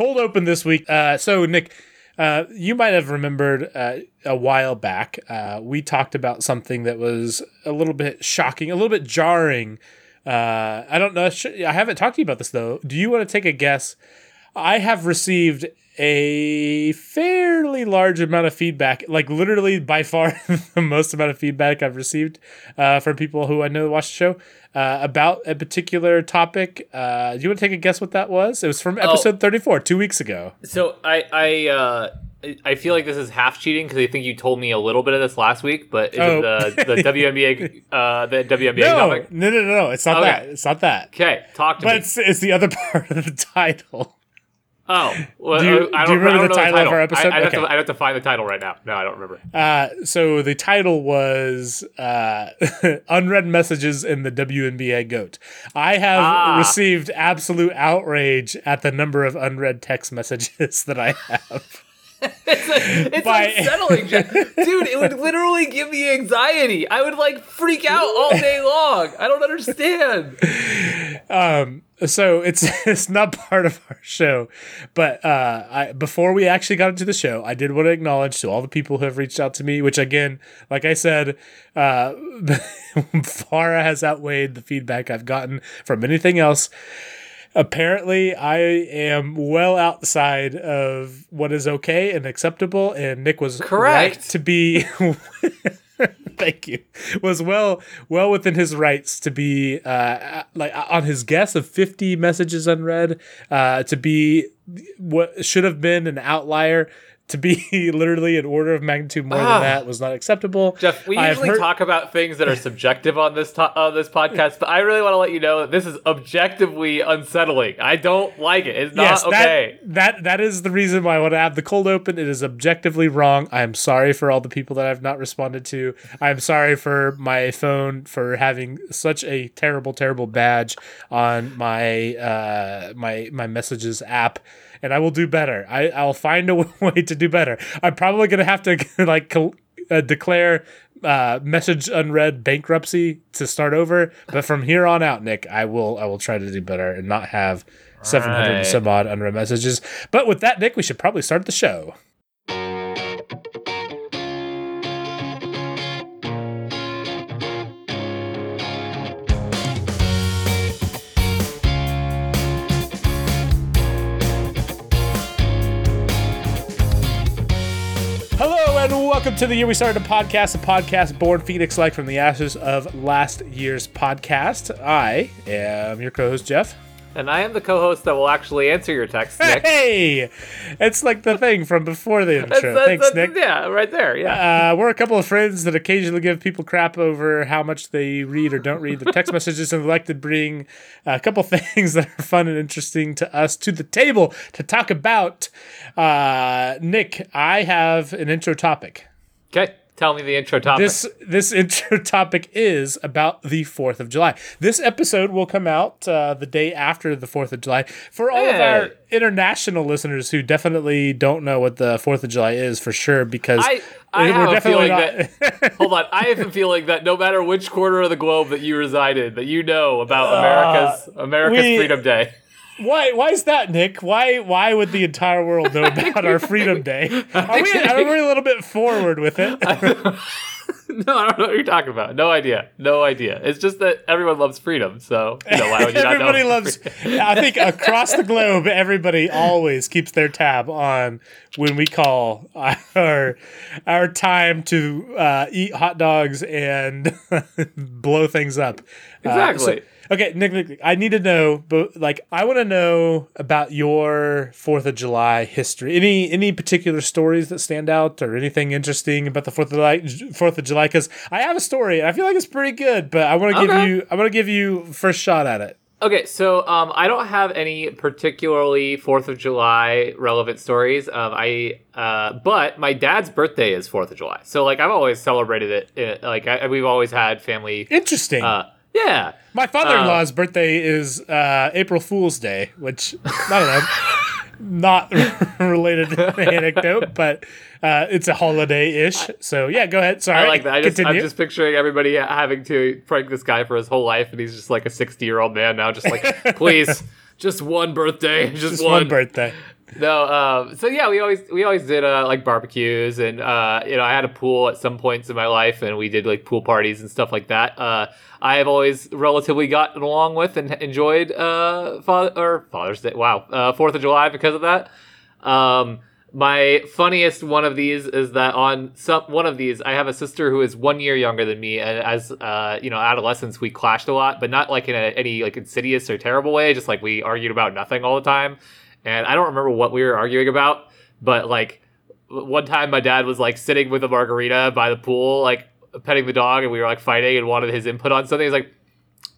cold open this week. Uh, so Nick, uh, you might have remembered uh, a while back uh, we talked about something that was a little bit shocking, a little bit jarring. Uh, I don't know. I haven't talked to you about this though. Do you want to take a guess? I have received a fairly large amount of feedback, like literally by far the most amount of feedback I've received uh, from people who I know watch the show uh, about a particular topic. Uh, do you want to take a guess what that was? It was from episode 34, two weeks ago. So I I uh, I feel like this is half cheating because I think you told me a little bit of this last week, but is Oh. it the the WNBA uh, the WNBA No, topic? no, no, no, no. It's not Okay. that. It's not that. Okay, talk to But me. it's, it's the other part of the title. Oh, well, Do you- I do you remember I don't the title of our episode? I, have Okay. to, I'd have to find the title right now. No, I don't remember. Uh, so the title was uh, Unread Messages in the WNBA GOAT. I have Ah. received absolute outrage at the number of unread text messages that I have. It's By- unsettling, dude. It would literally give me anxiety. I would like freak out all day long. I don't understand. Um, so it's it's not part of our show, but uh, I before we actually got into the show, I did want to acknowledge to all the people who have reached out to me, which again, like I said, uh, far has outweighed the feedback I've gotten from anything else. Apparently, I am well outside of what is okay and acceptable, and Nick was Correct. right to be. Thank you. Was well well within his rights to be uh, like on his guess of 50 messages unread uh, to be what should have been an outlier to be literally an order of magnitude more Ah. than that was not acceptable. Jeff, we usually heard- talk about things that are subjective on this to- on this podcast, but I really want to let you know that this is objectively unsettling. I don't like it. It's not Yes, okay. that, that that is the reason why I want to have the cold open. It is objectively wrong. I am sorry for all the people that I've not responded to. I am sorry for my phone for having such a terrible, terrible badge on my uh, my my messages app. And I will do better. I, I'll find a way to do better. I'm probably gonna have to like uh, declare uh, message unread bankruptcy to start over. But from here on out, Nick, I will I will try to do better and not have 700 and Right. some odd unread messages. But with that, Nick, we should probably start the show. Welcome to the year we started a podcast, a podcast born phoenix like from the ashes of last year's podcast. I am your co-host Jeff. And I am the co-host that will actually answer your text, Nick. Hey, it's like the thing from before the intro. That's- Thanks, that's- Nick. Yeah, right there. Yeah. Uh, we're a couple of friends that occasionally give people crap over how much they read or don't read the text messages, and like to bring a couple things that are fun and interesting to us to the table to talk about. Uh, Nick, I have an intro topic. Okay. Tell me the intro topic. This this intro topic is about the Fourth of July. This episode will come out uh, the day after the Fourth of July. For all of our international listeners who definitely don't know what the Fourth of July is, for sure, because I, I we're have a definitely feeling not- that. hold on, I have a feeling that no matter which quarter of the globe that you reside in, that you know about America's America's Uh, we- Freedom Day. Why? Why is that, Nick? Why? Why would the entire world know about our Freedom Day? Are we? Are we a little bit forward with it? No, I don't know what you're talking about. No idea. No idea. It's just that everyone loves freedom. So, you know, why would you everybody loves. I think across the globe, everybody always keeps their tab on when we call our our time to uh, eat hot dogs and blow things up. Uh, so- Exactly. Okay, Nick, Nick, Nick, I need to know, but like, I want to know about your Fourth of July history. Any any particular stories that stand out, or anything interesting about the Fourth of July? Fourth of July, because I have a story and I feel like it's pretty good, but I want to give you I want to give you first shot at it. Okay, so um, I don't have any particularly Fourth of July relevant stories. Um, I uh, but my dad's birthday is Fourth of July, so like I've always celebrated it. uh, Like I, we've always had family. Interesting. Uh, yeah, My father-in-law's birthday is uh, April Fool's Day, which I don't know, not related to the anecdote, but uh, it's a holiday-ish. So yeah, go ahead. Sorry, I like that. I just, I'm just picturing everybody having to prank this guy for his whole life, and he's just like a 60 year old man now, just like, please, just one birthday, just, Just one. one birthday. No, um, so yeah, we always we always did uh, like barbecues, and uh, you know, I had a pool at some points in my life, and we did like pool parties and stuff like that. Uh, I have always relatively gotten along with and enjoyed uh, Father or Father's Day. Wow, uh, Fourth of July because of that. Um, my funniest one of these is that on some one of these, I have a sister who is one year younger than me, and as uh, you know, adolescents we clashed a lot, but not like in a, any like insidious or terrible way. Just like we argued about nothing all the time, and I don't remember what we were arguing about, but like one time my dad was like sitting with a margarita by the pool, like petting the dog, and we were like fighting and wanted his input on something. He's like,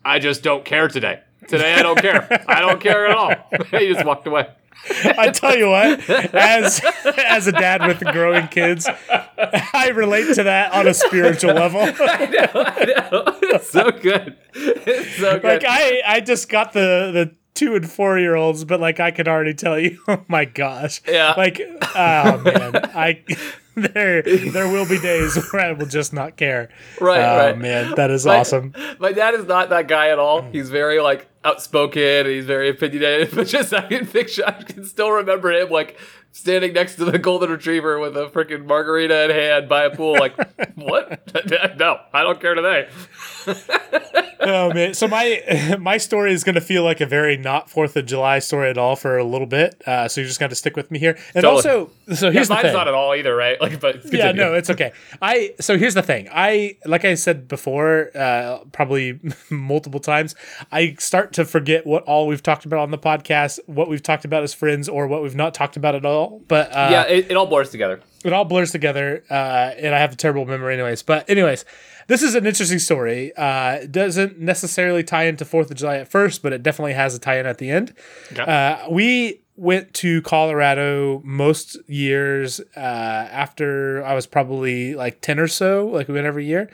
"I just don't care today. Today I don't care. I don't care at all." he just walked away. I tell you what, as as a dad with growing kids, I relate to that on a spiritual level. I know, I know. It's so good. It's so good. like I, I just got the the two and four year olds, but like I could already tell you, oh my gosh, Yeah. like oh man, I there there will be days where I will just not care. Right, oh right. man, that is My- awesome. My dad is not that guy at all. Mm. He's very like outspoken and he's very opinionated. But just I can picture, I can still remember him like standing next to the golden retriever with a freaking margarita in hand by a pool. Like, what? no, I don't care today. Oh man, so my my story is going to feel like a very not Fourth of July story at all for a little bit. Uh, so you just got to stick with me here. And Totally. also, so Yeah, here's the mine's thing. not at all either, right? Like, but yeah, no, it's okay. I so here's the thing. I like I said before, uh, probably multiple times. I start to forget what all we've talked about on the podcast, what we've talked about as friends, or what we've not talked about at all. But uh, yeah, it, it all blurs together. it all blurs together, uh, and I have a terrible memory, anyways. But anyways, this is an interesting story. Uh, it doesn't necessarily tie into Fourth of July at first, but it definitely has a tie-in at the end. Okay. Uh, we went to Colorado most years uh, after I was probably like ten or so. Like we went every year.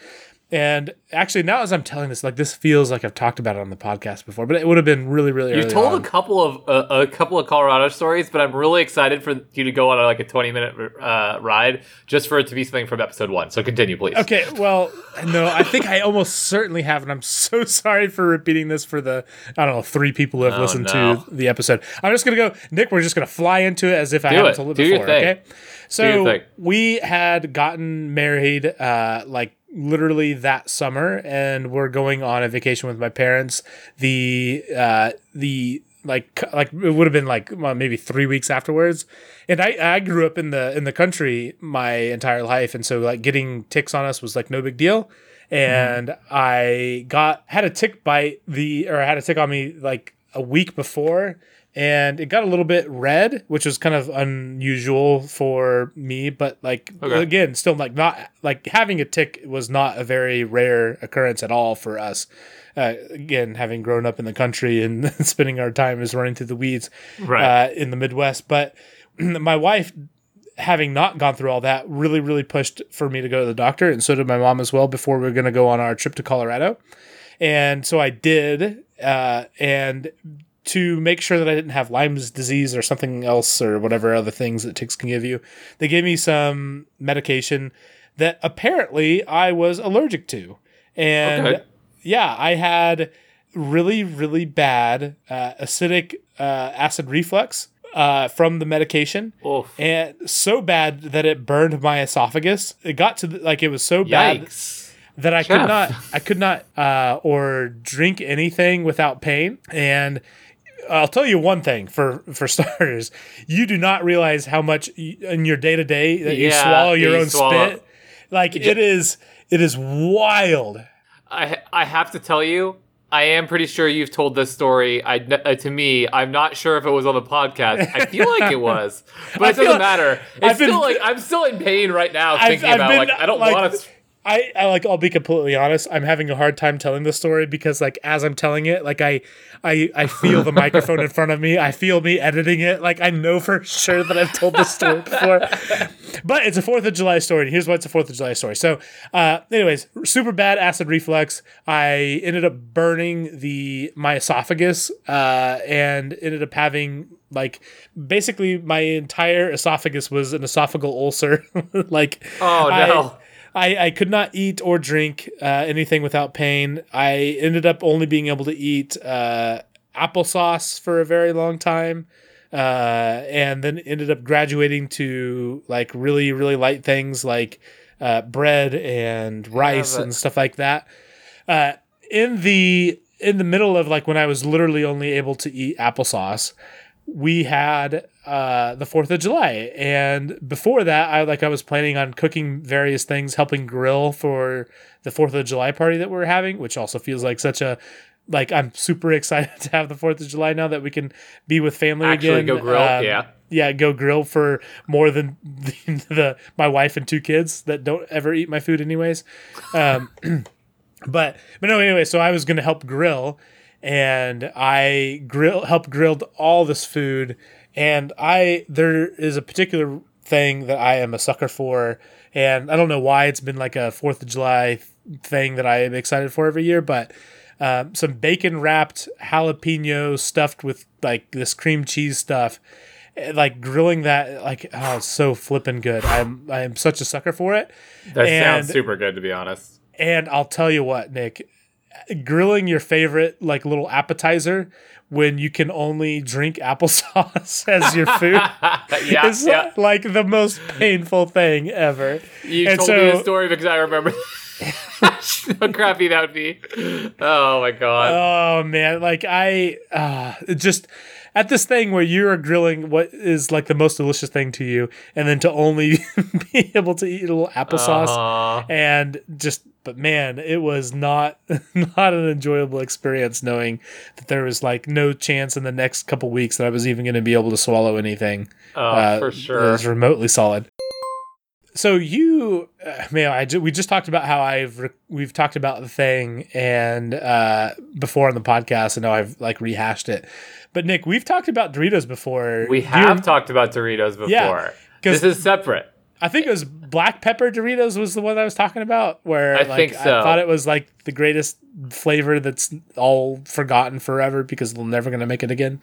And actually, now as I'm telling this, like this feels like I've talked about it on the podcast before, but it would have been really, really. You've told on. a couple of uh, a couple of Colorado stories, but I'm really excited for you to go on a, like a 20 minute uh, ride just for it to be something from episode one. So continue, please. Okay, well, no, I think I almost certainly have, and I'm so sorry for repeating this for the I don't know three people who have Oh, listened no. to the episode. I'm just gonna go, Nick. We're just gonna fly into it as if I haven't it. told it Do before. Okay, so we had gotten married, uh, like literally that summer, and we're going on a vacation with my parents. The uh, the like like it would have been like well, maybe three weeks afterwards. And i i grew up in the in the country my entire life and so like getting ticks on us was like no big deal. And i got had a tick bite the or had a tick on me like a week before and it got a little bit red which was kind of unusual for me but like Okay. again still like not like having a tick was not a very rare occurrence at all for us uh, again, having grown up in the country and spending our time is running through the weeds Right. uh, in the Midwest. But my wife, having not gone through all that, really, really pushed for me to go to the doctor, and so did my mom as well before we were going to go on our trip to Colorado. And so I did, uh, and to make sure that I didn't have Lyme's disease or something else or whatever other things that ticks can give you, they gave me some medication that apparently I was allergic to. And Okay. yeah, I had really, really bad uh, acidic uh, acid reflux uh, from the medication. Oof. And so bad that it burned my esophagus. It got to the, like it was so bad that I could not I could not uh, or drink anything without pain. And I'll tell you one thing for for starters, you do not realize how much in your day to day that you swallow your you own swallow- spit. Like it is it is wild. I I have to tell you, I am pretty sure you've told this story. I uh, to me, I'm not sure if it was on the podcast. I feel like it was, but I it doesn't feel- matter. It's I've been- still like I'm still in pain right now I've- thinking I've about been, like I don't like- want to. I, I like I'll be completely honest. I'm having a hard time telling the story because like as I'm telling it, like I I I feel the microphone in front of me. I feel me editing it. Like I know for sure that I've told this story before. But it's a Fourth of July story. And here's why it's a Fourth of July story. So, uh, anyways, super bad acid reflux. I ended up burning the my esophagus, uh, and ended up having like basically my entire esophagus was an esophageal ulcer. like, Oh, no. I, I I could not eat or drink uh, anything without pain. I ended up only being able to eat uh, applesauce for a very long time. uh, and then ended up graduating to like really really light things like uh, bread and rice and stuff like that. Uh, in the in the middle of like when I was literally only able to eat applesauce, we had uh, the Fourth of July, and before that, I like I was planning on cooking various things, helping grill for the Fourth of July party that we're having, which also feels like such a like I'm super excited to have the Fourth of July now that we can be with family Actually, again. go grill. Um, yeah. yeah, go grill for more than the, the my wife and two kids that don't ever eat my food anyways. Um, but but no, anyway, so I was gonna help grill, and I grill help grilled all this food, and I there is a particular thing that I am a sucker for, and I don't know why it's been like a Fourth of July thing that I am excited for every year, but um, some bacon wrapped jalapeno stuffed with like this cream cheese stuff eh, like grilling that like oh so flippin' good i'm i'm such a sucker for it That and- sounds super good, to be honest. and i'll tell you what nick grilling your favorite like little appetizer when you can only drink applesauce as your food yeah, is yeah. like the most painful thing ever You and told so- me the story because I remember how crappy that would be. Oh my god. Oh man, like I uh just at this thing where you're grilling what is like the most delicious thing to you, and then to only be able to eat a little applesauce Uh-huh. and just but man, it was not not an enjoyable experience knowing that there was like no chance in the next couple weeks that I was even going to be able to swallow anything Oh, uh, for that sure. was remotely solid. So you, uh, man, I ju- we just talked about how I've re- we've talked about the thing and uh, before on the podcast, and now I've like rehashed it. But Nick, we've talked about Doritos before. We Do you have talked about Doritos before. Yeah, this is separate. I think it was black pepper Doritos was the one I was talking about. Where I like, think so. I thought it was like the greatest flavor that's all forgotten forever because they're never going to make it again.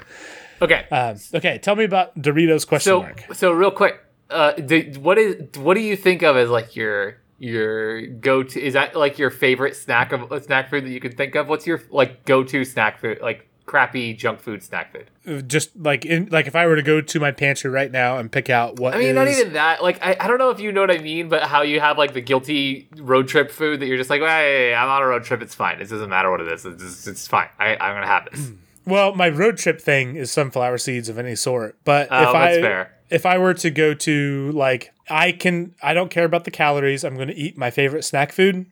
Okay. Um, okay, tell me about Doritos question so mark. so real quick, uh, do, what is what do you think of as like your your go to? Is that like your favorite snack of snack food that you can think of? What's your like go to snack food? Like crappy junk food snack food? just like in like if I were to go to my pantry right now and pick out what I mean, not even that. Like, I, I don't know if you know what I mean, but how you have like the guilty road trip food that you're just like, hey, I'm on a road trip. It's fine. It doesn't matter what it is. It's, just, it's fine. I, I'm gonna have this. well, my road trip thing is sunflower seeds of any sort. But Oh, if I fair. if I were to go to like I can I don't care about the calories. I'm going to eat my favorite snack food.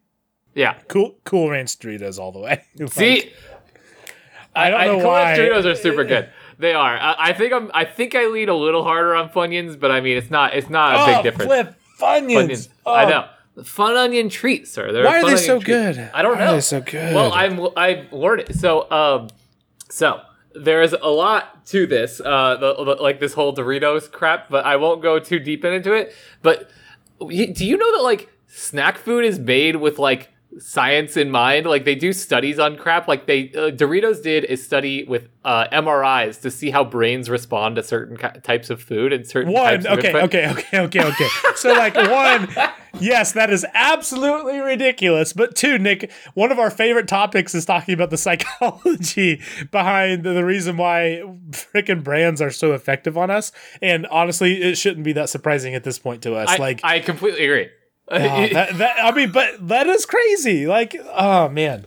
Yeah. Cool Cool Ranch Doritos all the way. Like, See, I don't know Cool why. Doritos are super good. They are. I, I think I'm. I think I lean a little harder on Funyuns, but I mean, it's not. It's not a oh, big difference. flip Funyuns. Funyuns. Oh, I know. Fun onion treats, sir. They're Why are they so treats. good? I don't know. Why know. Are they so good? Well, I'm I'm learning. So um, so there's a lot to this, uh, the, the- like this whole Doritos crap, but I won't go too deep into it. But do you know that like snack food is made with like science in mind? Like they do studies on crap. Like they uh, Doritos did a study with uh, MRIs to see how brains respond to certain ki- types of food and certain one types of okay okay okay okay okay so like one yes that is absolutely ridiculous but two nick one of our favorite topics is talking about the psychology behind the, the reason why freaking brands are so effective on us and honestly it shouldn't be that surprising at this point to us I, like I completely agree. Oh, that, that, i mean but that is crazy. Like oh man.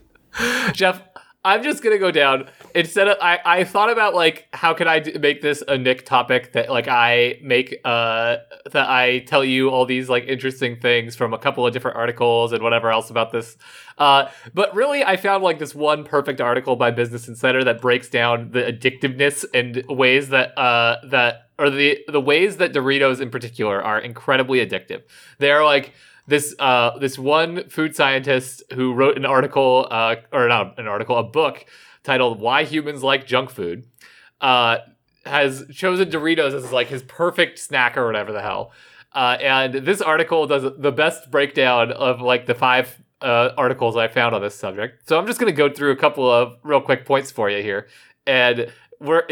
Jeff, I'm just gonna go down instead of I, I thought about like how could I d- make this a Nick topic that like I make uh that I tell you all these like interesting things from a couple of different articles and whatever else about this. Uh, but really, I found like this one perfect article by Business Insider that breaks down the addictiveness and ways that uh that or the the ways that Doritos in particular are incredibly addictive. They're like this uh this one food scientist who wrote an article uh or not an article a book titled why humans like junk food uh has chosen doritos as like his perfect snack or whatever the hell uh and this article does the best breakdown of like the five uh, articles I found on this subject. So I'm just gonna go through a couple of real quick points for you here, and we're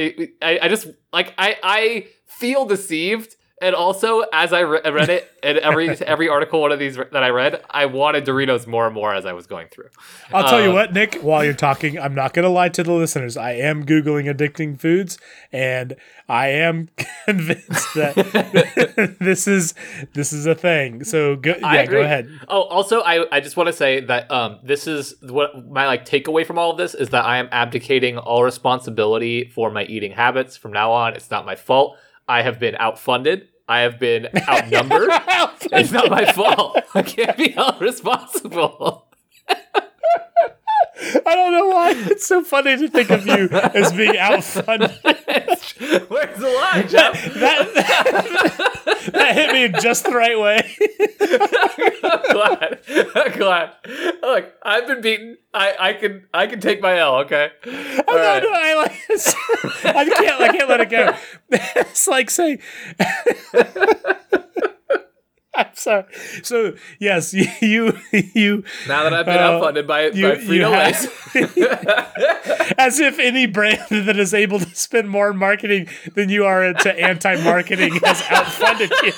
I, I just like I I feel deceived And also, as I re- read it, and every every article one of these that I read, I wanted Doritos more and more as I was going through. I'll tell you Um, what, Nick, while you're talking, I'm not going to lie to the listeners. I am Googling addicting foods, and I am convinced that this is this is a thing. So go, yeah, go ahead. Oh, also, I, I just want to say that um, this is what my like takeaway from all of this is that I am abdicating all responsibility for my eating habits from now on. It's not my fault. I have been outfunded. I have been outnumbered. it's not my fault. I can't be held responsible. I don't know why it's so funny to think of you as being outfunded. Where's the line, Jeff? That, that hit me just the right way. I'm glad. I'm glad. Look, I've been beaten. I, I can I can take my L. Okay. All no, right. no, I like. I can't. I can't let it go. It's like saying. I'm sorry. So yes, you you, you Now that I've been Uh, outfunded by, you, by Frito have, as if any brand that is able to spend more marketing than you are into anti-marketing has outfunded you.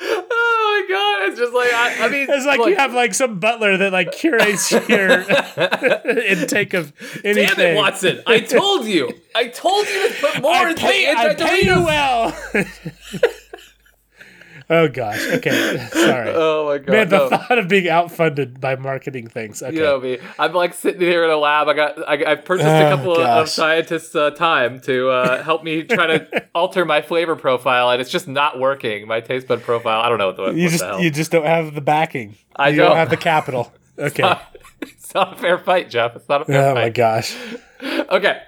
oh my god! It's just like I, I mean, It's like look, you have like some butler that like curates your intake of anything. Damn it, Watson! I told you. I told you to put more I in pay, the I pay you well. Oh gosh. Okay. Sorry. Oh my god! Man, the no. thought of being outfunded by marketing things. Okay. You know me. I'm like sitting here in a lab. I got. I, I've purchased a Oh, couple of, of scientists' uh, time to uh, help me try to alter my flavor profile, and it's just not working. My taste bud profile. I don't know what the, you what just the hell. you just don't have the backing. I you don't. have the capital. Okay. it's not a fair fight, Jeff. It's not a fair oh fight. Oh my gosh. okay,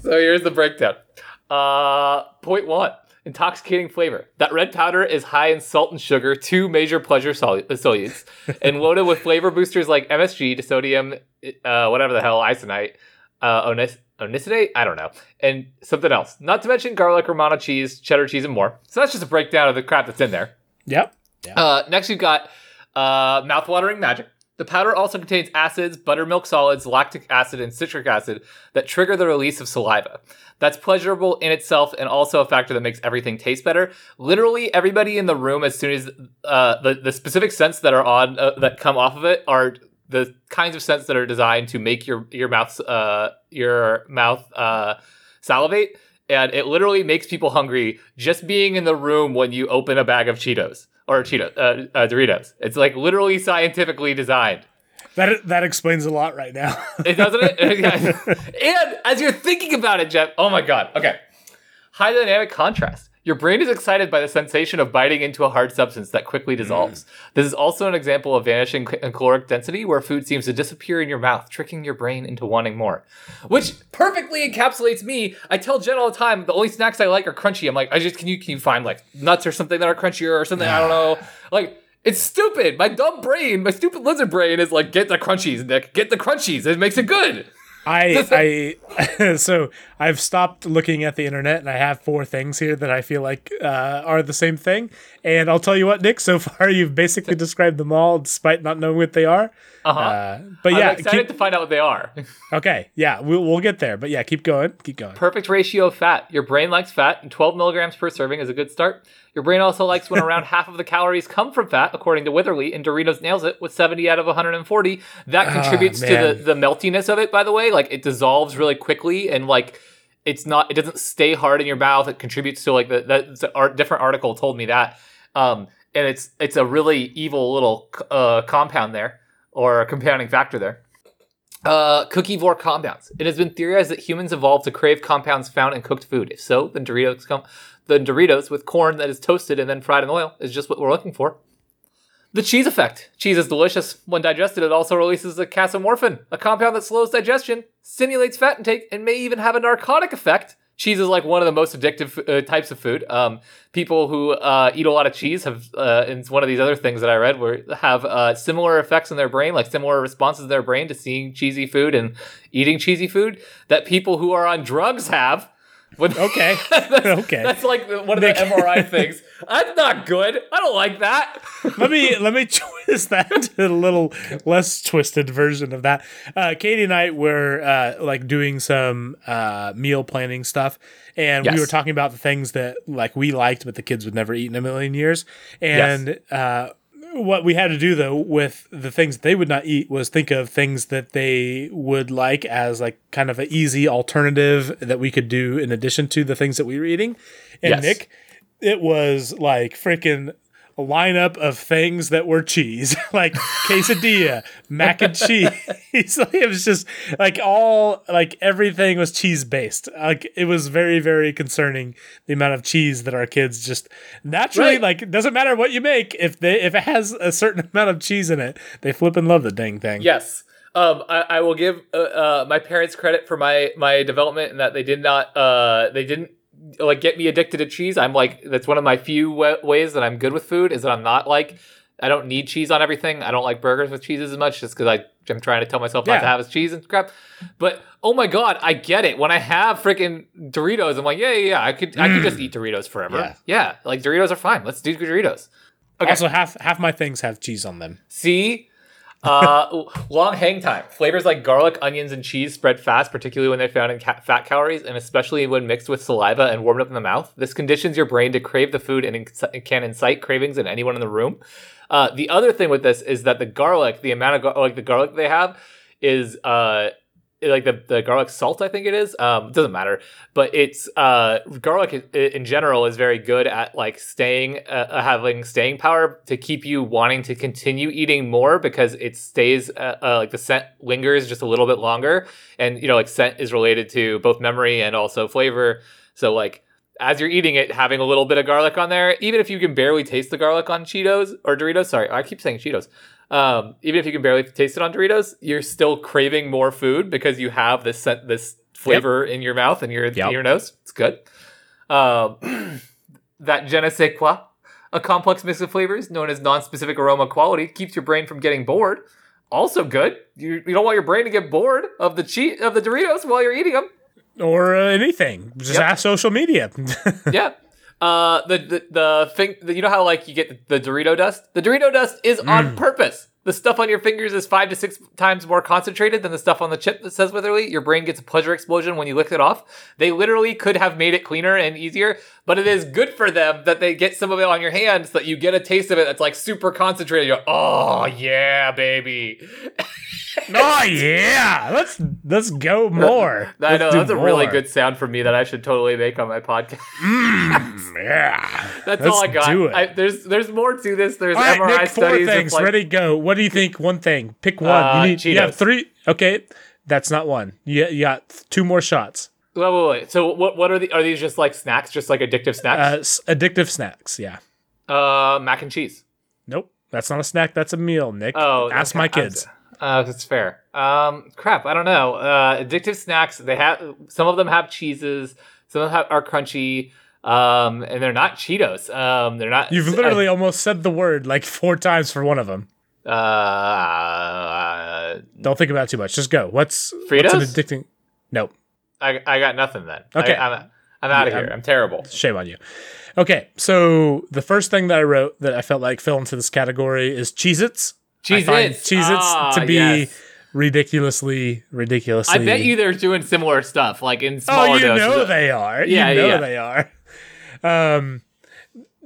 so here's the breakdown. Uh, point one: intoxicating flavor. That red powder is high in salt and sugar, two major pleasure sol- solutes, and loaded with flavor boosters like MSG, disodium, uh, whatever the hell, isonite, uh, onis- onicidate. I don't know, and something else. Not to mention garlic, Romano cheese, cheddar cheese, and more. So that's just a breakdown of the crap that's in there. Yep. Uh, next, you've got uh, mouthwatering magic. The powder also contains acids, buttermilk solids, lactic acid, and citric acid that trigger the release of saliva. That's pleasurable in itself and also a factor that makes everything taste better. Literally, everybody in the room, as soon as uh, the, the specific scents that are on uh, that come off of it are the kinds of scents that are designed to make your your mouth uh, your mouth uh, salivate, and it literally makes people hungry just being in the room when you open a bag of Cheetos or Cheetos uh, uh, Doritos. It's like literally scientifically designed. That that explains a lot right now. It doesn't it? and as you're thinking about it, Jeff, oh my god. Okay. High dynamic contrast. Your brain is excited by the sensation of biting into a hard substance that quickly mm. dissolves. This is also an example of vanishing c- uh, caloric density where food seems to disappear in your mouth, tricking your brain into wanting more. Which perfectly encapsulates me. I tell Jen all the time the only snacks I like are crunchy. I'm like, I just can you can you find like nuts or something that are crunchier or something? I don't know. Like it's stupid. My dumb brain, my stupid lizard brain is like, get the crunchies, Nick. Get the crunchies. It makes it good. I I so I've stopped looking at the internet and I have four things here that I feel like uh, are the same thing. And I'll tell you what, Nick. So far, you've basically described them all, despite not knowing what they are. Uh-huh. Uh, but I'm yeah, excited keep, to find out what they are. okay, yeah, we'll we'll get there. But yeah, keep going, keep going. Perfect ratio of fat. Your brain likes fat, and 12 milligrams per serving is a good start. Your brain also likes when around half of the calories come from fat, according to Witherly, and Doritos nails it with 70 out of 140. That contributes to the, the meltiness of it, by the way. Like, it dissolves really quickly, and like, it's not, it doesn't stay hard in your mouth. It contributes to like the, that the art, different article told me that. Um, and it's, it's a really evil little uh, compound there, or a compounding factor there. Uh, cookivore compounds. It has been theorized that humans evolved to crave compounds found in cooked food. If so, then Doritos com- then Doritos with corn that is toasted and then fried in oil is just what we're looking for. The cheese effect. Cheese is delicious. When digested, it also releases a casomorphin, a compound that slows digestion, stimulates fat intake, and may even have a narcotic effect. Cheese is like one of the most addictive uh, types of food. Um, people who uh, eat a lot of cheese have, uh, and it's one of these other things that I read, where have uh, similar effects in their brain, like similar responses in their brain to seeing cheesy food and eating cheesy food that people who are on drugs have. When- Okay. that's, Okay. That's like one of the MRI things. That's not good. I don't like that. let me let me twist that to a little less twisted version of that. Uh, Katie and I were uh, like doing some uh, meal planning stuff, and we were talking about the things that like we liked, but the kids would never eat in a million years. And uh, what we had to do though with the things that they would not eat was think of things that they would like as like kind of an easy alternative that we could do in addition to the things that we were eating. And Yes. Nick, it was like freaking lineup of things that were cheese, like quesadilla, mac and cheese. like, it was just like all like everything was cheese based. Like it was very very concerning the amount of cheese that our kids just naturally Right. like. Doesn't matter what you make if they if it has a certain amount of cheese in it, they flip and love the dang thing. Yes. Um, I, I will give uh, uh, my parents credit for my my development in that they did not uh they didn't like get me addicted to cheese. I'm like that's one of my few ways that I'm good with food is that I'm not like I don't need cheese on everything. I don't like burgers with cheese as much just because I I'm trying to tell myself not to have as cheese and crap. But oh my god, I get it. When I have freaking Doritos, I'm like yeah yeah yeah I could I could just mm. eat Doritos forever. Yeah. yeah, like Doritos are fine. Let's do Doritos. Okay. Also, half half my things have cheese on them. See, uh, long hang time. Flavors like garlic, onions, and cheese spread fast, particularly when they're found in ca- fat calories, and especially when mixed with saliva and warmed up in the mouth. This conditions your brain to crave the food and inc- can incite cravings in anyone in the room. Uh, the other thing with this is that the garlic, the amount of gar- like the garlic they have, is uh, like the, the garlic salt i think it is um it doesn't matter but it's uh garlic in general is very good at like staying uh, having staying power to keep you wanting to continue eating more because it stays uh, uh, like the scent lingers just a little bit longer. And you know like scent is related to both memory and also flavor. So like as you're eating it having a little bit of garlic on there even if you can barely taste the garlic on cheetos or doritos sorry i keep saying cheetos um, even if you can barely taste it on Doritos, you're still craving more food because you have this scent, this flavor in your mouth and your Yep. in your nose. It's good. Um, that je ne sais quoi, a complex mix of flavors known as non-specific aroma quality, keeps your brain from getting bored. Also good. You, you don't want your brain to get bored of the cheat of the Doritos while you're eating them. Or uh, anything. Just Yep. ask social media. yeah. Uh, the the the thing the, you know how like you get the, the Dorito dust. The Dorito dust is on purpose. The stuff on your fingers is five to six times more concentrated than the stuff on the chip that says Witherly. Your brain gets a pleasure explosion when you lick it off. They literally could have made it cleaner and easier, but it is good for them that they get some of it on your hands so that you get a taste of it that's like super concentrated. You're oh yeah, baby. oh yeah, let's let's go more. I know that's a really good sound for me that I should totally make on my podcast. Mm, yeah, That's Let's all I got. do it. I, there's there's more to this. There's All right, MRI Nick, four studies. of, things. like- Ready, go. What do you think? One thing. Pick one. Uh, you, need, you have three. Okay, that's not one. You, you got two more shots. Wait, wait, wait. So what what are the are these just like snacks, just like addictive Uh, snacks? s- addictive snacks. Yeah. Uh, mac and cheese. Nope. That's not a snack. That's a meal, Nick. Oh, ask okay. my kids. Uh, that's fair. Um, crap. I don't know. Uh, addictive snacks. They have some of them have cheeses. Some of them have, are crunchy. Um, and they're not Cheetos. Um, they're not. You've literally almost said the word like four times for one of them. Uh, Don't think about it too much. Just go. What's Fritos? What's an addicting? Nope. I I got nothing then. Okay. I, I'm I'm out of Yeah, here. I'm terrible. Shame on you. Okay, so the first thing that I wrote that I felt like fell into this category is Cheez-Its. I Cheez-Its. Cheez-Its Ah, to be yes. ridiculously, ridiculously. I bet you they're doing similar stuff, like in Oh, you doses. know they are. Yeah, you know yeah. they are. Um,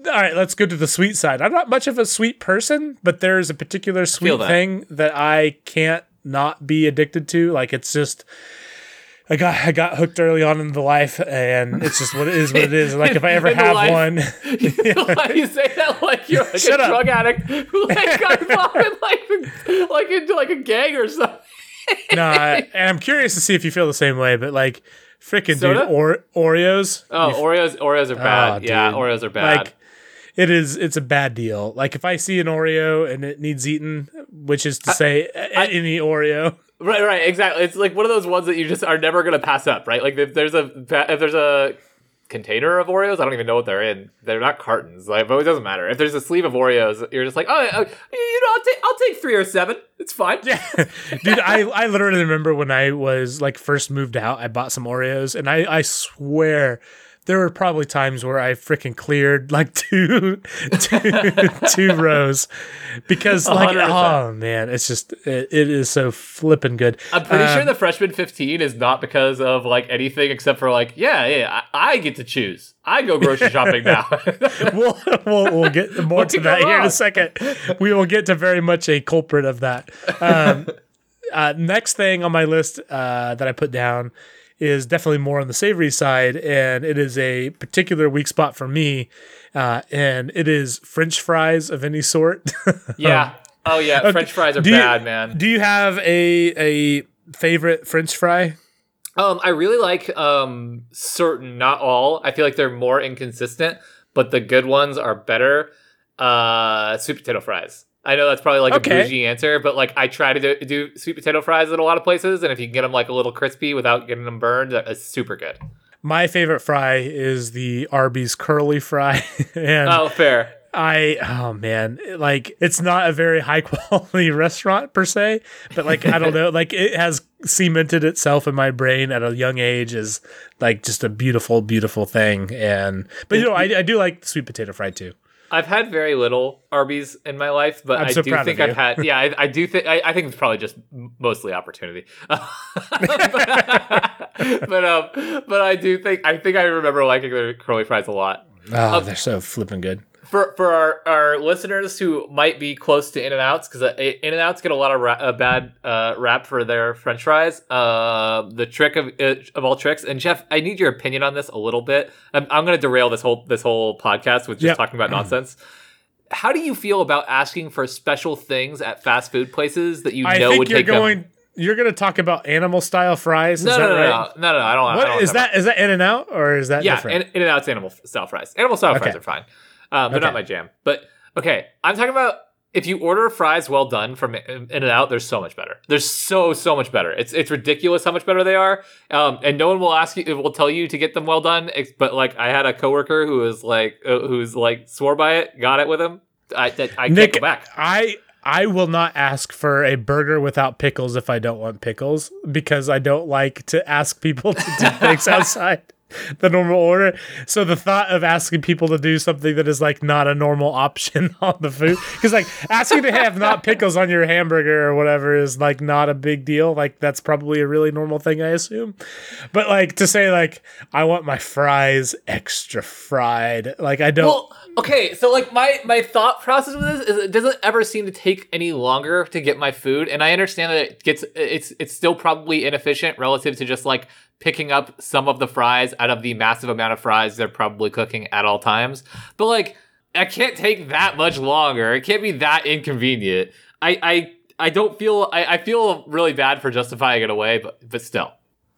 all right, let's go to the sweet side. I'm not much of a sweet person, but there's a particular sweet that. thing that I can't not be addicted to. Like it's just. I got I got hooked early on in the life, and it's just what it is. What it is. Like if I ever have life. one, Why you say that like you're like Shut a up. drug addict who like got involved in like like into like a gang or something? no, I- and I'm curious to see if you feel the same way. But like, freaking dude, or Oreos. Oh, Oreos Oreos are bad. Oh, yeah. Oreos are bad. Like, it is. It's a bad deal. Like if I see an Oreo and it needs eaten, which is to say a- any Oreo. right, right, exactly. It's like one of those ones that you just are never gonna pass up, right? Like if there's a if there's a container of Oreos. I don't even know what they're in. They're not cartons. Like, but it doesn't matter. If there's a sleeve of Oreos, you're just like, oh, uh, you know, I'll take I'll take three or seven. It's fine. Yeah, dude, I I literally remember when I was like first moved out, I bought some Oreos, and I I swear there were probably times where I freaking cleared like two, two, two rows because like 100%. oh man, it's just it, it is so flipping good. I'm pretty sure Um, the freshman 15 is not because of like anything except for like, yeah, yeah, I, I get to choose. I go grocery shopping now. we'll, we'll we'll get more to that here in a second. We will get to very much a culprit of that. Um, uh, next thing on my list uh, that I put down is definitely more on the savory side, and it is a particular weak spot for me, uh, and it is French fries of any sort. yeah. Oh yeah, French fries are Do you- bad, man. Do you have a a favorite French fry? Um, I really like um certain, not all. I feel like they're more inconsistent, but the good ones are better. Uh, sweet potato fries. I know that's probably like Okay. a bougie answer, but like I try to do, do sweet potato fries at a lot of places, and if you can get them like a little crispy without getting them burned, that is super good. My favorite fry is the Arby's curly fry, and Oh, fair. I oh man, like it's not a very high quality restaurant per se, but like I don't know, like it has cemented itself in my brain at a young age as like just a beautiful, beautiful thing. And but you know, I, I do like sweet potato fry too. I've had very little Arby's in my life, but I'm I so do proud of think you. I've had. Yeah, I, I do think. I, I think it's probably just mostly opportunity. but, but um, but I do think I think I remember liking the curly fries a lot. Oh, they're so flipping good. For for our, our listeners who might be close to In and Outs, because In and Outs get a lot of ra- uh, bad uh, rap for their French fries. Uh, the trick of uh, of all tricks, and Jeff, I need your opinion on this a little bit. I'm, I'm going to derail this whole this whole podcast with just Yep. talking about nonsense. How do you feel about asking for special things at fast food places that you I know think would you're them? going. You're going to talk about animal style fries. Is No, that no, no, right? no, no, no, no. I don't. I What don't is know about- that? Is that In and Out or is that Yeah, different? in, in and out's animal style fries. Animal style fries are fine. Um, they're Okay. not my jam. But okay, I'm talking about if you order fries well done from In and Out, they're so much better. They're so so much better. It's it's ridiculous how much better they are. Um, and no one will ask you, it will tell you to get them well done. But like, I had a coworker who was like, uh, who's like swore by it, got it with him. I that, I can't go back. I I will not ask for a burger without pickles if I don't want pickles because I don't like to ask people to do things outside the normal order. So the thought of asking people to do something that is like not a normal option on the food because like asking to have not pickles on your hamburger or whatever is like not a big deal. Like that's probably a really normal thing I assume. But like to say like I want my fries extra fried, like I don't Well, okay, so like my my thought process with this is it doesn't ever seem to take any longer to get my food, and I understand that it gets it's it's still probably inefficient relative to just like picking up some of the fries out of the massive amount of fries they're probably cooking at all times. But like, I can't take that much longer. It can't be that inconvenient. I I I don't feel I, I feel really bad for justifying it away, but but still.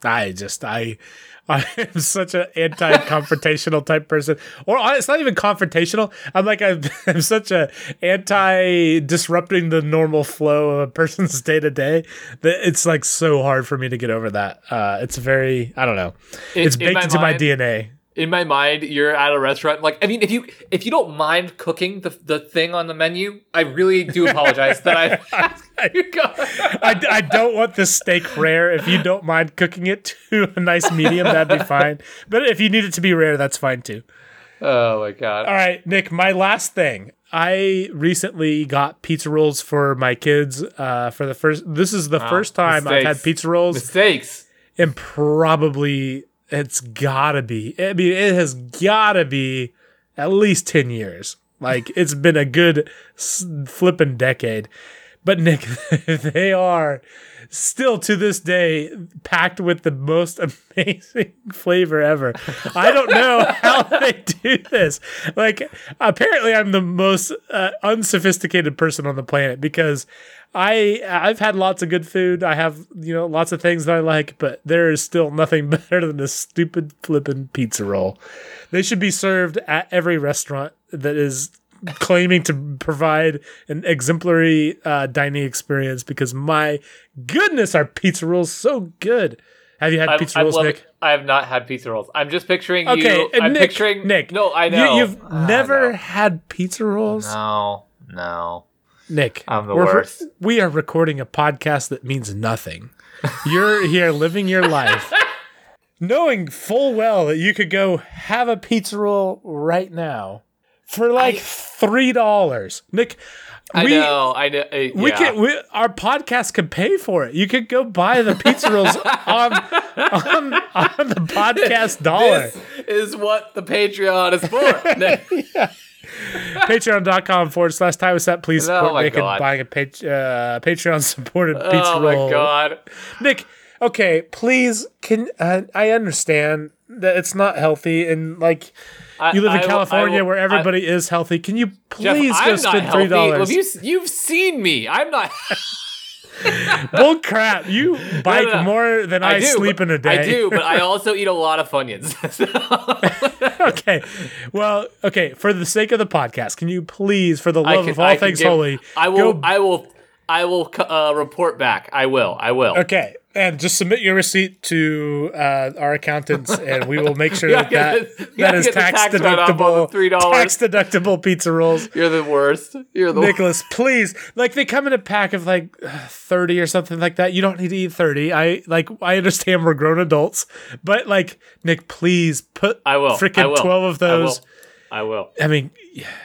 I just I I am such an anti-confrontational type person, or it's not even confrontational. I'm like I'm, I'm such a anti-disrupting the normal flow of a person's day to day that it's like so hard for me to get over that. Uh, it's very I don't know. In- It's in baked my into my DNA. In my mind, you're at a restaurant. Like, I mean, if you if you don't mind cooking the the thing on the menu, I really do apologize that I. I, I don't want this steak rare. If you don't mind cooking it to a nice medium, that'd be fine. But if you need it to be rare, that's fine too. oh my god. All right, Nick, my last thing. I recently got pizza rolls for my kids uh, for the first. This is the first time I've had pizza rolls, Mistakes. and probably it's gotta be. I mean, it has gotta be at least ten years. Like it's been a good flipping decade. But Nick, they are still to this day packed with the most amazing flavor ever. I don't know how they do this. Like, apparently, I'm the most uh, unsophisticated person on the planet because I I've had lots of good food. I have you know lots of things that I like, but there is still nothing better than this stupid flippin' pizza roll. They should be served at every restaurant that is claiming to provide an exemplary uh, dining experience because my goodness, our pizza rolls so good. Have you had I'm- pizza I'm rolls, Nick? I have not had pizza rolls. I'm just picturing Okay, you. I'm Nick, picturing Nick. No, I know. you've Ah, never no. had pizza rolls, No, no. Nick. I'm the worst. We are recording a podcast that means nothing. You're here living your life, knowing full well that you could go have a pizza roll right now for like three dollars, Nick. I we, know. I know. uh, We yeah. can. We, our podcast could pay for it. You could go buy the pizza rolls on on on the podcast dollar. This is what the Patreon is for. Patreon.com forward slash time set. Please Oh support my Nick God. buying a pa- uh, Patreon supported pizza roll. oh my god. Nick, okay, please. Can uh, I understand that it's not healthy and like I- you live in I I California will- where I- everybody is healthy? Can you Jeff, please I'm go spend three dollars? You, you've seen me. I'm not. Bull crap! You bike no. more than I, do, sleep in a day. I do, but I also eat a lot of Funyuns. okay. Well, okay. For the sake of the podcast, can you please, for the love can- of all things give- holy, I will. go I will. I will uh, report back. I will. I will. Okay, and just submit your receipt to uh, our accountants, and we will make sure that that, that is tax tax write-off on the deductible. $3. Tax deductible pizza rolls. You're the worst. You're the Nicholas, please, like they come in a pack of like thirty or something like that. You don't need to eat thirty. I like. I understand we're grown adults, but like Nick, please put I will. Freaking twelve of I will. those. I will. I mean,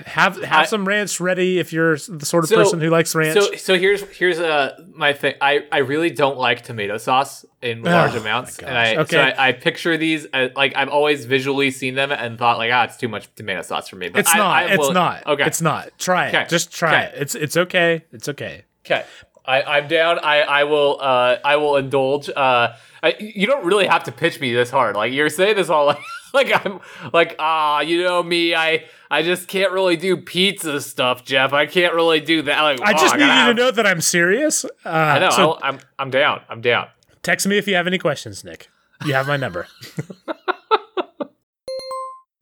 have have I- some ranch ready if you're the sort of So- person who likes ranch. So, so here's here's uh my thing. I, I really don't like tomato sauce in large Oh, amounts, and I gosh. so Okay. I, I picture these uh, like I've always visually seen them and thought like ah it's too much tomato sauce for me. But it's I, not. I it's not. Okay. It's not. Try it. Okay. Just try Okay. it. It's it's okay. It's okay. Okay. I, I'm down. I, I will uh I will indulge. Uh I, you don't really have to pitch me this hard. Like you're saying this all like like I'm like ah you know me I I just can't really do pizza stuff, Jeff. I can't really do that. Like I oh, just need you to know that I'm serious. Uh, I know. So I'm I'm down. I'm down. text me if you have any questions, Nick. You have my number.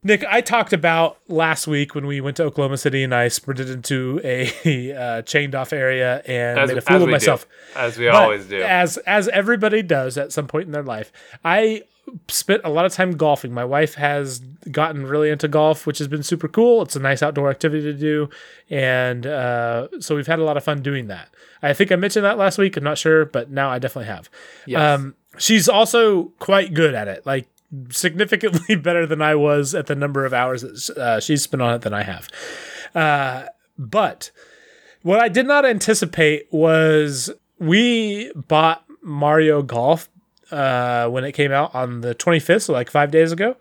Nick, I talked about last week when we went to Oklahoma City and I sprinted into a uh, chained off area and As, made a fool of myself. do. As we But always do. As as everybody does at some point in their life. I spent a lot of time golfing. My wife has gotten really into golf, which has been super cool. It's a nice outdoor activity to do, and uh, so we've had a lot of fun doing that. I think I mentioned that last week. I'm not sure, but now I definitely have. Yes. Um, she's also quite good at it, like significantly better than I was at the number of hours that uh, she's spent on it than I have. Uh, but what I did not anticipate was we bought Mario Golf uh, when it came out on the 25th, so like five days ago.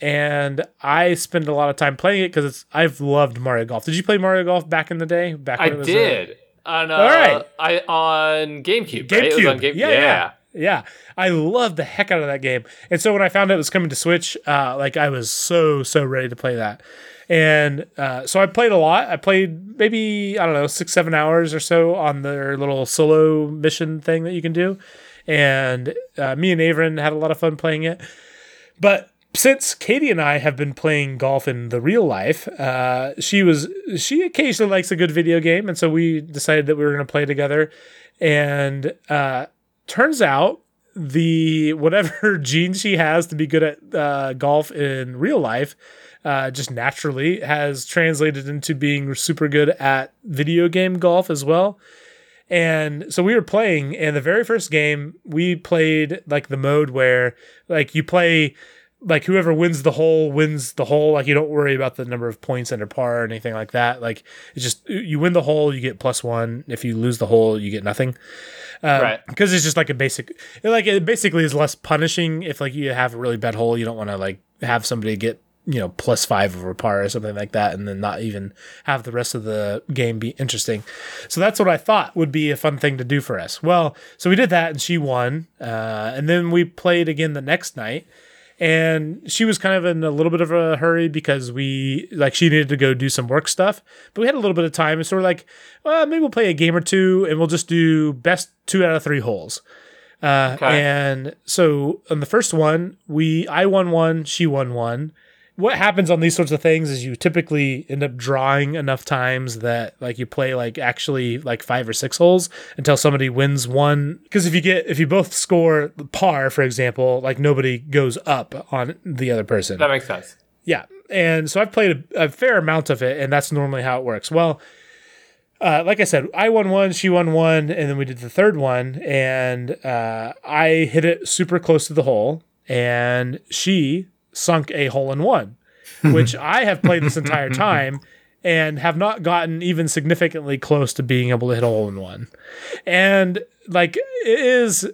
And I spend a lot of time playing it because it's I've loved Mario Golf. Did you play Mario Golf back in the day? Back I when it was, did. on uh, All right. I on GameCube. right? It was GameCube. on Game- yeah, yeah, yeah. I love the heck out of that game. And so when I found out it was coming to Switch, uh, like I was so so ready to play that. And uh, so I played a lot. I played maybe I don't know six seven hours or so on their little solo mission thing that you can do. And uh, me and Avron had a lot of fun playing it. But since Katie and I have been playing golf in the real life, uh, she was she occasionally likes a good video game, and so we decided that we were going to play together. And uh, turns out the whatever gene she has to be good at uh, golf in real life uh, just naturally has translated into being super good at video game golf as well. And so we were playing, and the very first game we played like the mode where like you play like whoever wins the hole wins the hole. Like you don't worry about the number of points under par or anything like that. Like it's just you win the hole, you get plus one. If you lose the hole, you get nothing. Um, Right. Because it's just like a basic, like it basically is less punishing if like you have a really bad hole. You don't want to like have somebody get you know plus five over par or something like that, and then not even have the rest of the game be interesting. So that's what I thought would be a fun thing to do for us. Well, so we did that, and she won, uh, and then we played again the next night and she was kind of in a little bit of a hurry because we like she needed to go do some work stuff but we had a little bit of time. And so we're like well maybe we'll play a game or two and we'll just do best two out of three holes. Uh, Okay. and so on the first one we i won one she won one what happens on these sorts of things is you typically end up drawing enough times that like you play like actually like five or six holes until somebody wins one. Because if you get if you both score par, for example, like nobody goes up on the other person. That makes sense. Yeah. And so I've played a, a, fair amount of it, and that's normally how it works. Well, uh, like I said, I won one, she won one, and then we did the third one, and uh, I hit it super close to the hole, and she sunk a hole in one, which I have played this entire time and have not gotten even significantly close to being able to hit a hole in one. And like it is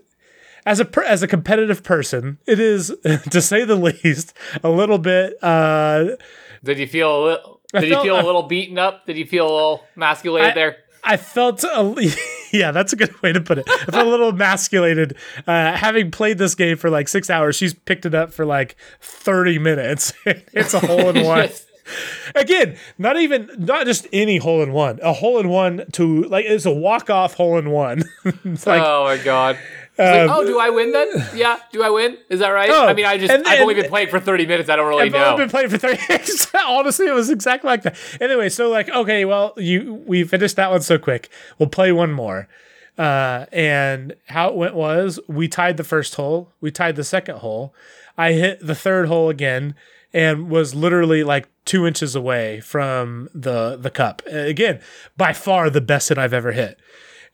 as a as a competitive person, it is to say the least a little bit. Uh, did you feel a little? Did felt, you feel a little beaten up? Did you feel a little masculated I, there? I felt a, yeah, that's a good way to put it. I felt a little emasculated. Uh, having played this game for like six hours, she's picked it up for like thirty minutes. it's a hole in one. Again, not even not just any hole in one. A hole in one to like it's a walk off hole in one. like, oh my god. Um, like, oh, do I win then? Yeah, do I win? Is that right? Oh, I mean, I just and, I've only been playing for thirty minutes. I don't really I've know. I've only been playing for thirty. minutes. Honestly, it was exactly like that. Anyway, so like, okay, well, you we finished that one so quick. We'll play one more. Uh, and how it went was we tied the first hole, we tied the second hole. I hit the third hole again and was literally like two inches away from the the cup. Again, by far the best hit I've ever hit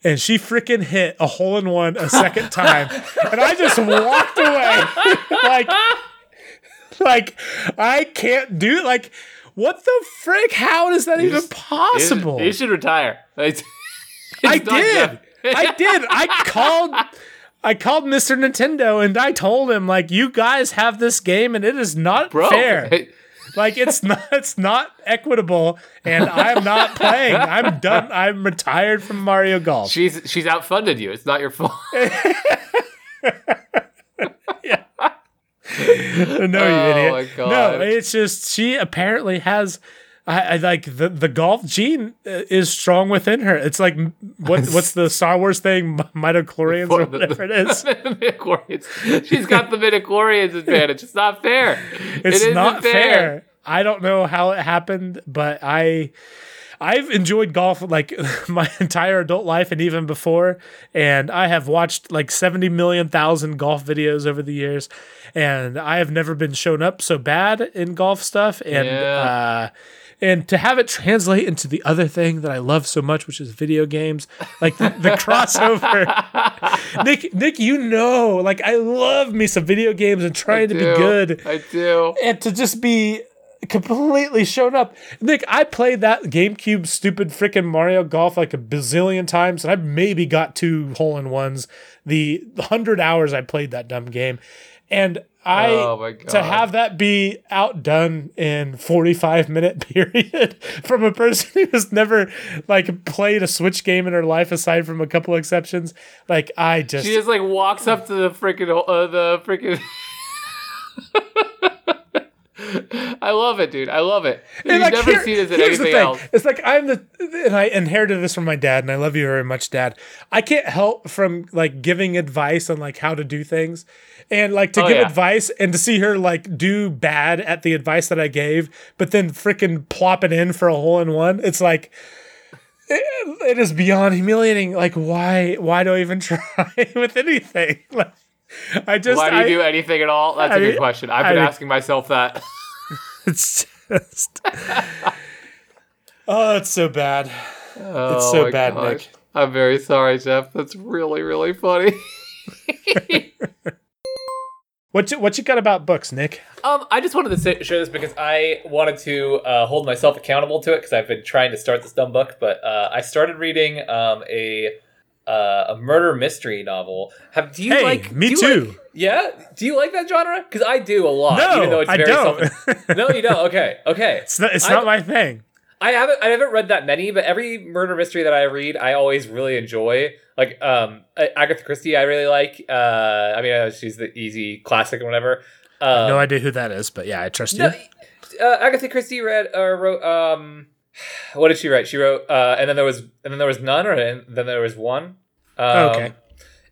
and she freaking hit a hole in one a second time, and I just walked away like, like I can't do like. What the frick? How is that you even just, possible? You should retire. It's, it's I did. I did. I called. I called Mr. Nintendo and I told him like, you guys have this game and it is not Bro, fair. Like it's not it's not equitable, and I'm not playing. I'm done. I'm retired from Mario Golf. She's she's outfunded you. It's not your fault. yeah. no, you oh idiot. No, it's just she apparently has. I, I, like the the golf gene uh, is strong within her. It's like what what's the Star Wars thing, midichlorians or whatever it is. She's got the midichlorians advantage. It's not fair. It's it not fair. fair. I don't know how it happened, but I I've enjoyed golf like my entire adult life and even before. And I have watched like 70 million thousand golf videos over the years. And I have never been shown up so bad in golf stuff. And yeah. uh and to have it translate into the other thing that I love so much, which is video games, like the, the crossover. Nick, Nick, you know, like I love me some video games and trying to be good. I do. And to just be completely shown up. Nick, I played that GameCube stupid freaking Mario Golf like a bazillion times, and I maybe got two hole in ones the hundred hours I played that dumb game. And I oh to have that be outdone in 45 minute period from a person who has never like played a Switch game in her life aside from a couple exceptions, like I just She just like walks up to the freaking uh, the freaking I love it, dude. I love it. You've like, never here, seen this in anything else. It's like I'm the and I inherited this from my dad, and I love you very much, Dad. I can't help from like giving advice on like how to do things, and like to oh, give yeah. advice and to see her like do bad at the advice that I gave, but then freaking plop it in for a hole in one. It's like it, it is beyond humiliating. Like why? Why do I even try with anything? Like I just why do you I, do anything at all? That's I, a good question. I've been I, asking myself that. it's just oh, it's so bad. Oh, it's so bad, gosh. Nick. I'm very sorry, Jeff. That's really, really funny. what you, what you got about books, Nick? Um, I just wanted to say, share this because I wanted to uh, hold myself accountable to it because I've been trying to start this dumb book, but uh, I started reading um, a uh, a murder mystery novel. Have do you hey, like? Me too. Like, yeah. Do you like that genre? Because I do a lot. No, even though it's very I don't. Self- no, you don't. Okay, okay. It's not, it's not my thing. I haven't I haven't read that many, but every murder mystery that I read, I always really enjoy. Like um, Agatha Christie, I really like. Uh, I mean, she's the easy classic and whatever. Um, no idea who that is, but yeah, I trust you. Uh, Agatha Christie read or wrote. Um, what did she write? She wrote, uh, and then there was, and then there was none, or then there was one. Um, oh, okay.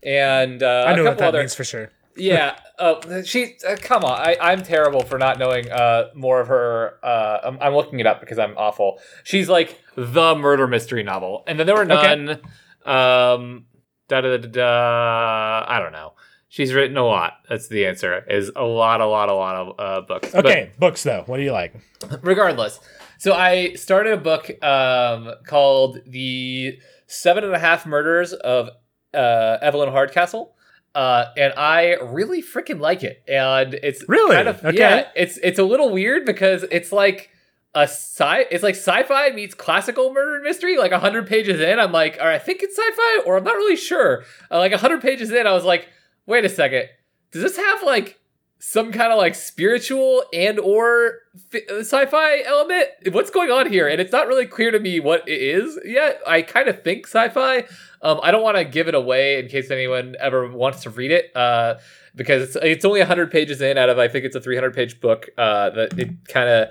And uh, I know what that other, means for sure. yeah, uh, she. Uh, come on, I, I'm terrible for not knowing uh, more of her. Uh, I'm, I'm looking it up because I'm awful. She's like the murder mystery novel, and then there were none. Um, da da da da. I don't know. She's written a lot. That's the answer. Is a lot, a lot, a lot of uh, books. Okay, books though. What do you like? regardless, so I started a book um, called "The Seven and a Half Murders of uh, Evelyn Hardcastle." Uh, and I really freaking like it. And it's Really? kind of Okay. yeah, it's it's a little weird because it's like a sci it's like sci-fi meets classical murder mystery. Like hundred pages in, I'm like, all right, I think it's sci-fi, or I'm not really sure. Uh, like hundred pages in, I was like, wait a second, does this have like some kind of like spiritual and or uh, sci-fi element? What's going on here? And it's not really clear to me what it is yet. I kind of think sci-fi. Um, i don't want to give it away in case anyone ever wants to read it uh, because it's, it's only 100 pages in out of i think it's a 300 page book uh, that it kind of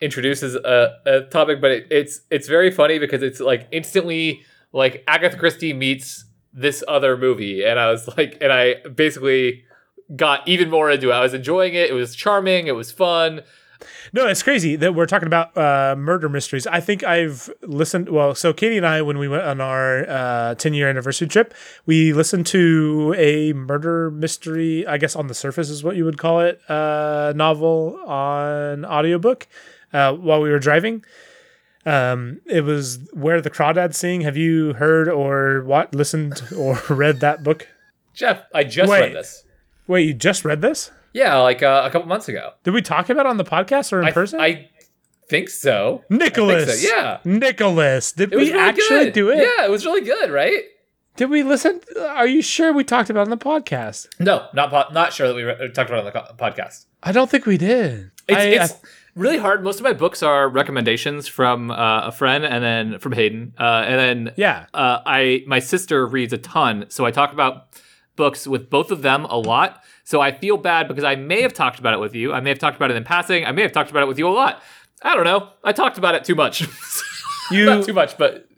introduces a, a topic but it, it's it's very funny because it's like instantly like agatha christie meets this other movie and i was like and i basically got even more into it. I was enjoying it. It was charming. It was fun. No, it's crazy that we're talking about uh, murder mysteries. I think I've listened. Well, so Katie and I, when we went on our uh, 10 year anniversary trip, we listened to a murder mystery, I guess on the surface is what you would call it, uh, novel on audiobook uh, while we were driving. Um, it was Where the Crawdads Sing. Have you heard or what listened or read that book? Jeff, I just Wait. read this. Wait, you just read this? Yeah, like uh, a couple months ago. Did we talk about it on the podcast or in I, person? I think so. Nicholas. Think so, yeah. Nicholas. Did we really actually good. do it? Yeah, it was really good, right? Did we listen? Are you sure we talked about it on the podcast? No, not po- not sure that we re- talked about it on the co- podcast. I don't think we did. It's, I- it's really hard. Most of my books are recommendations from uh, a friend and then from Hayden. Uh, and then yeah. uh, I my sister reads a ton, so I talk about books with both of them a lot. So I feel bad because I may have talked about it with you. I may have talked about it in passing. I may have talked about it with you a lot. I don't know. I talked about it too much. You. Not too much, but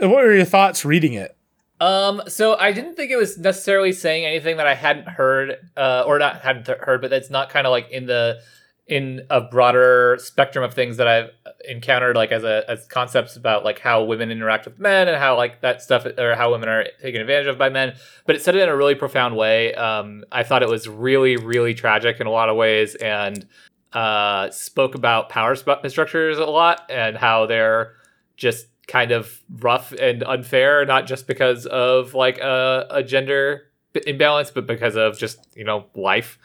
what were your thoughts reading it? um. So I didn't think it was necessarily saying anything that I hadn't heard, uh, or not hadn't heard, but that's not kind of like in the in a broader spectrum of things that I've encountered, like as a as concepts about like how women interact with men and how like that stuff or how women are taken advantage of by men. But it said it in a really profound way. Um, I thought it was really really tragic in a lot of ways and uh, spoke about power structures a lot and how they're just kind of rough and unfair, not just because of like a, a gender imbalance, but because of just you know life.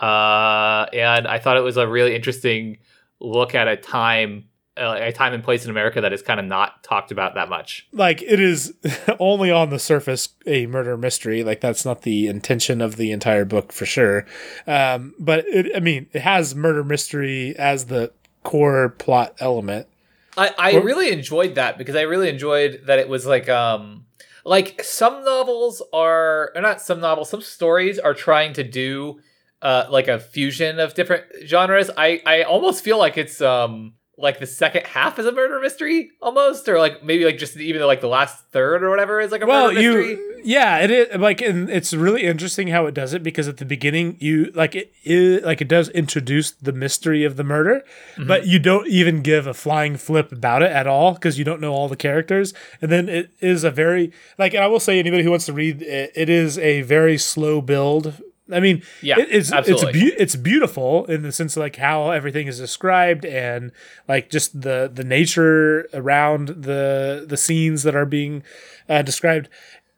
Uh, and I thought it was a really interesting look at a time, uh, a time and place in America that is kind of not talked about that much. Like it is only on the surface a murder mystery. Like that's not the intention of the entire book for sure. Um, but it, I mean, it has murder mystery as the core plot element. I, I Or- really enjoyed that because I really enjoyed that it was like um like some novels are or not some novels some stories are trying to do uh like a fusion of different genres. I I almost feel like it's um like the second half is a murder mystery almost or like maybe like just even like the last third or whatever is like a well murder mystery. you yeah it is like and it's really interesting how it does it because at the beginning you like it, it like it does introduce the mystery of the murder Mm-hmm. but you don't even give a flying flip about it at all because you don't know all the characters and then it is a very like and i will say anybody who wants to read it, it is a very slow build I mean, Yeah, it- it's absolutely. it's beau- it's beautiful in the sense of like how everything is described and like just the the nature around the the scenes that are being uh, described.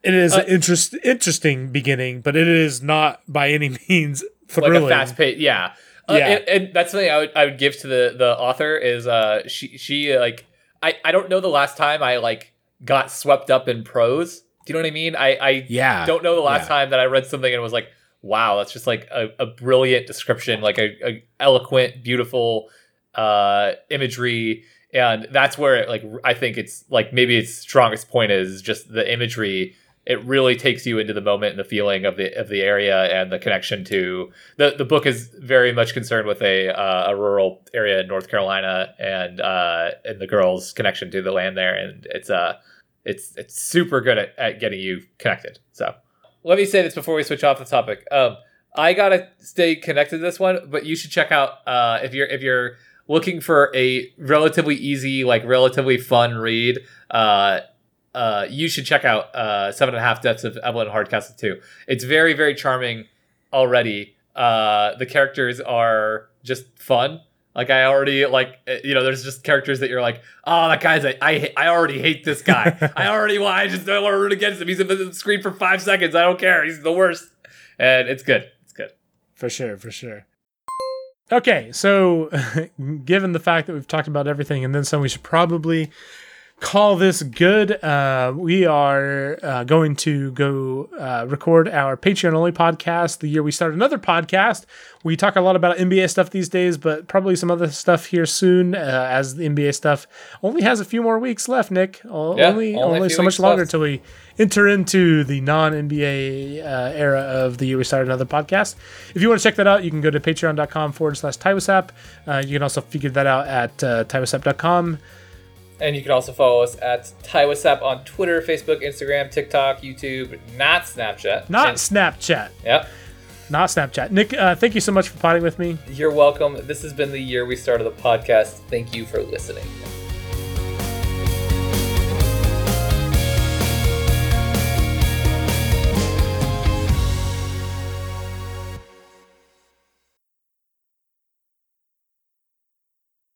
It is Uh, an interest interesting beginning, but it is not by any means like thrilling. a fast pace yeah uh, Yeah. and, and that's something I would, I would give to the the author is uh she she like I I don't know the last time I like got swept up in prose do you know what I mean I I yeah, don't know the last Yeah. time that I read something and was like wow that's just like a, a brilliant description like a, a eloquent beautiful uh imagery. And that's where it, like I think it's like maybe its strongest point is just the imagery. It really takes you into the moment and the feeling of the of the area and the connection to the the book is very much concerned with a uh, a rural area in North Carolina and uh and the girls connection to the land there. And it's uh it's it's super good at, at getting you connected. So let me say this before we switch off the topic um I gotta stay connected to this one, but you should check out uh, if you're if you're looking for a relatively easy, like relatively fun read. Uh, uh, you should check out uh, Seven and a Half Deaths of Evelyn Hardcastle too. It's very very charming already. Uh, the characters are just fun. Like I already like uh, you know there's just characters that you're like oh that guy's a, I I already hate this guy. I already well I just don't want to root against him. He's in the screen for five seconds. I don't care. He's the worst. And it's good. It's good. For sure, for sure. Okay, so given the fact that we've talked about everything and then some, we should probably call this good. Uh, we are uh, going to go uh, record our Patreon only podcast the year we start another podcast. We talk a lot about NBA stuff these days, but probably some other stuff here soon uh, as the NBA stuff only has a few more weeks left, Nick. O- Yeah, only only only so much longer left. until we enter into the non NBA uh, era of the year we start another podcast. If you want to check that out, you can go to patreon.com forward slash TiWasap. Uh, you can also figure that out at uh. And you can also follow us at TiWasap on Twitter Facebook Instagram TikTok YouTube not Snapchat Not And- Snapchat. yep Not Snapchat. Nick, uh, thank you so much for potting with me. you're welcome this has been the year we started the podcast thank you for listening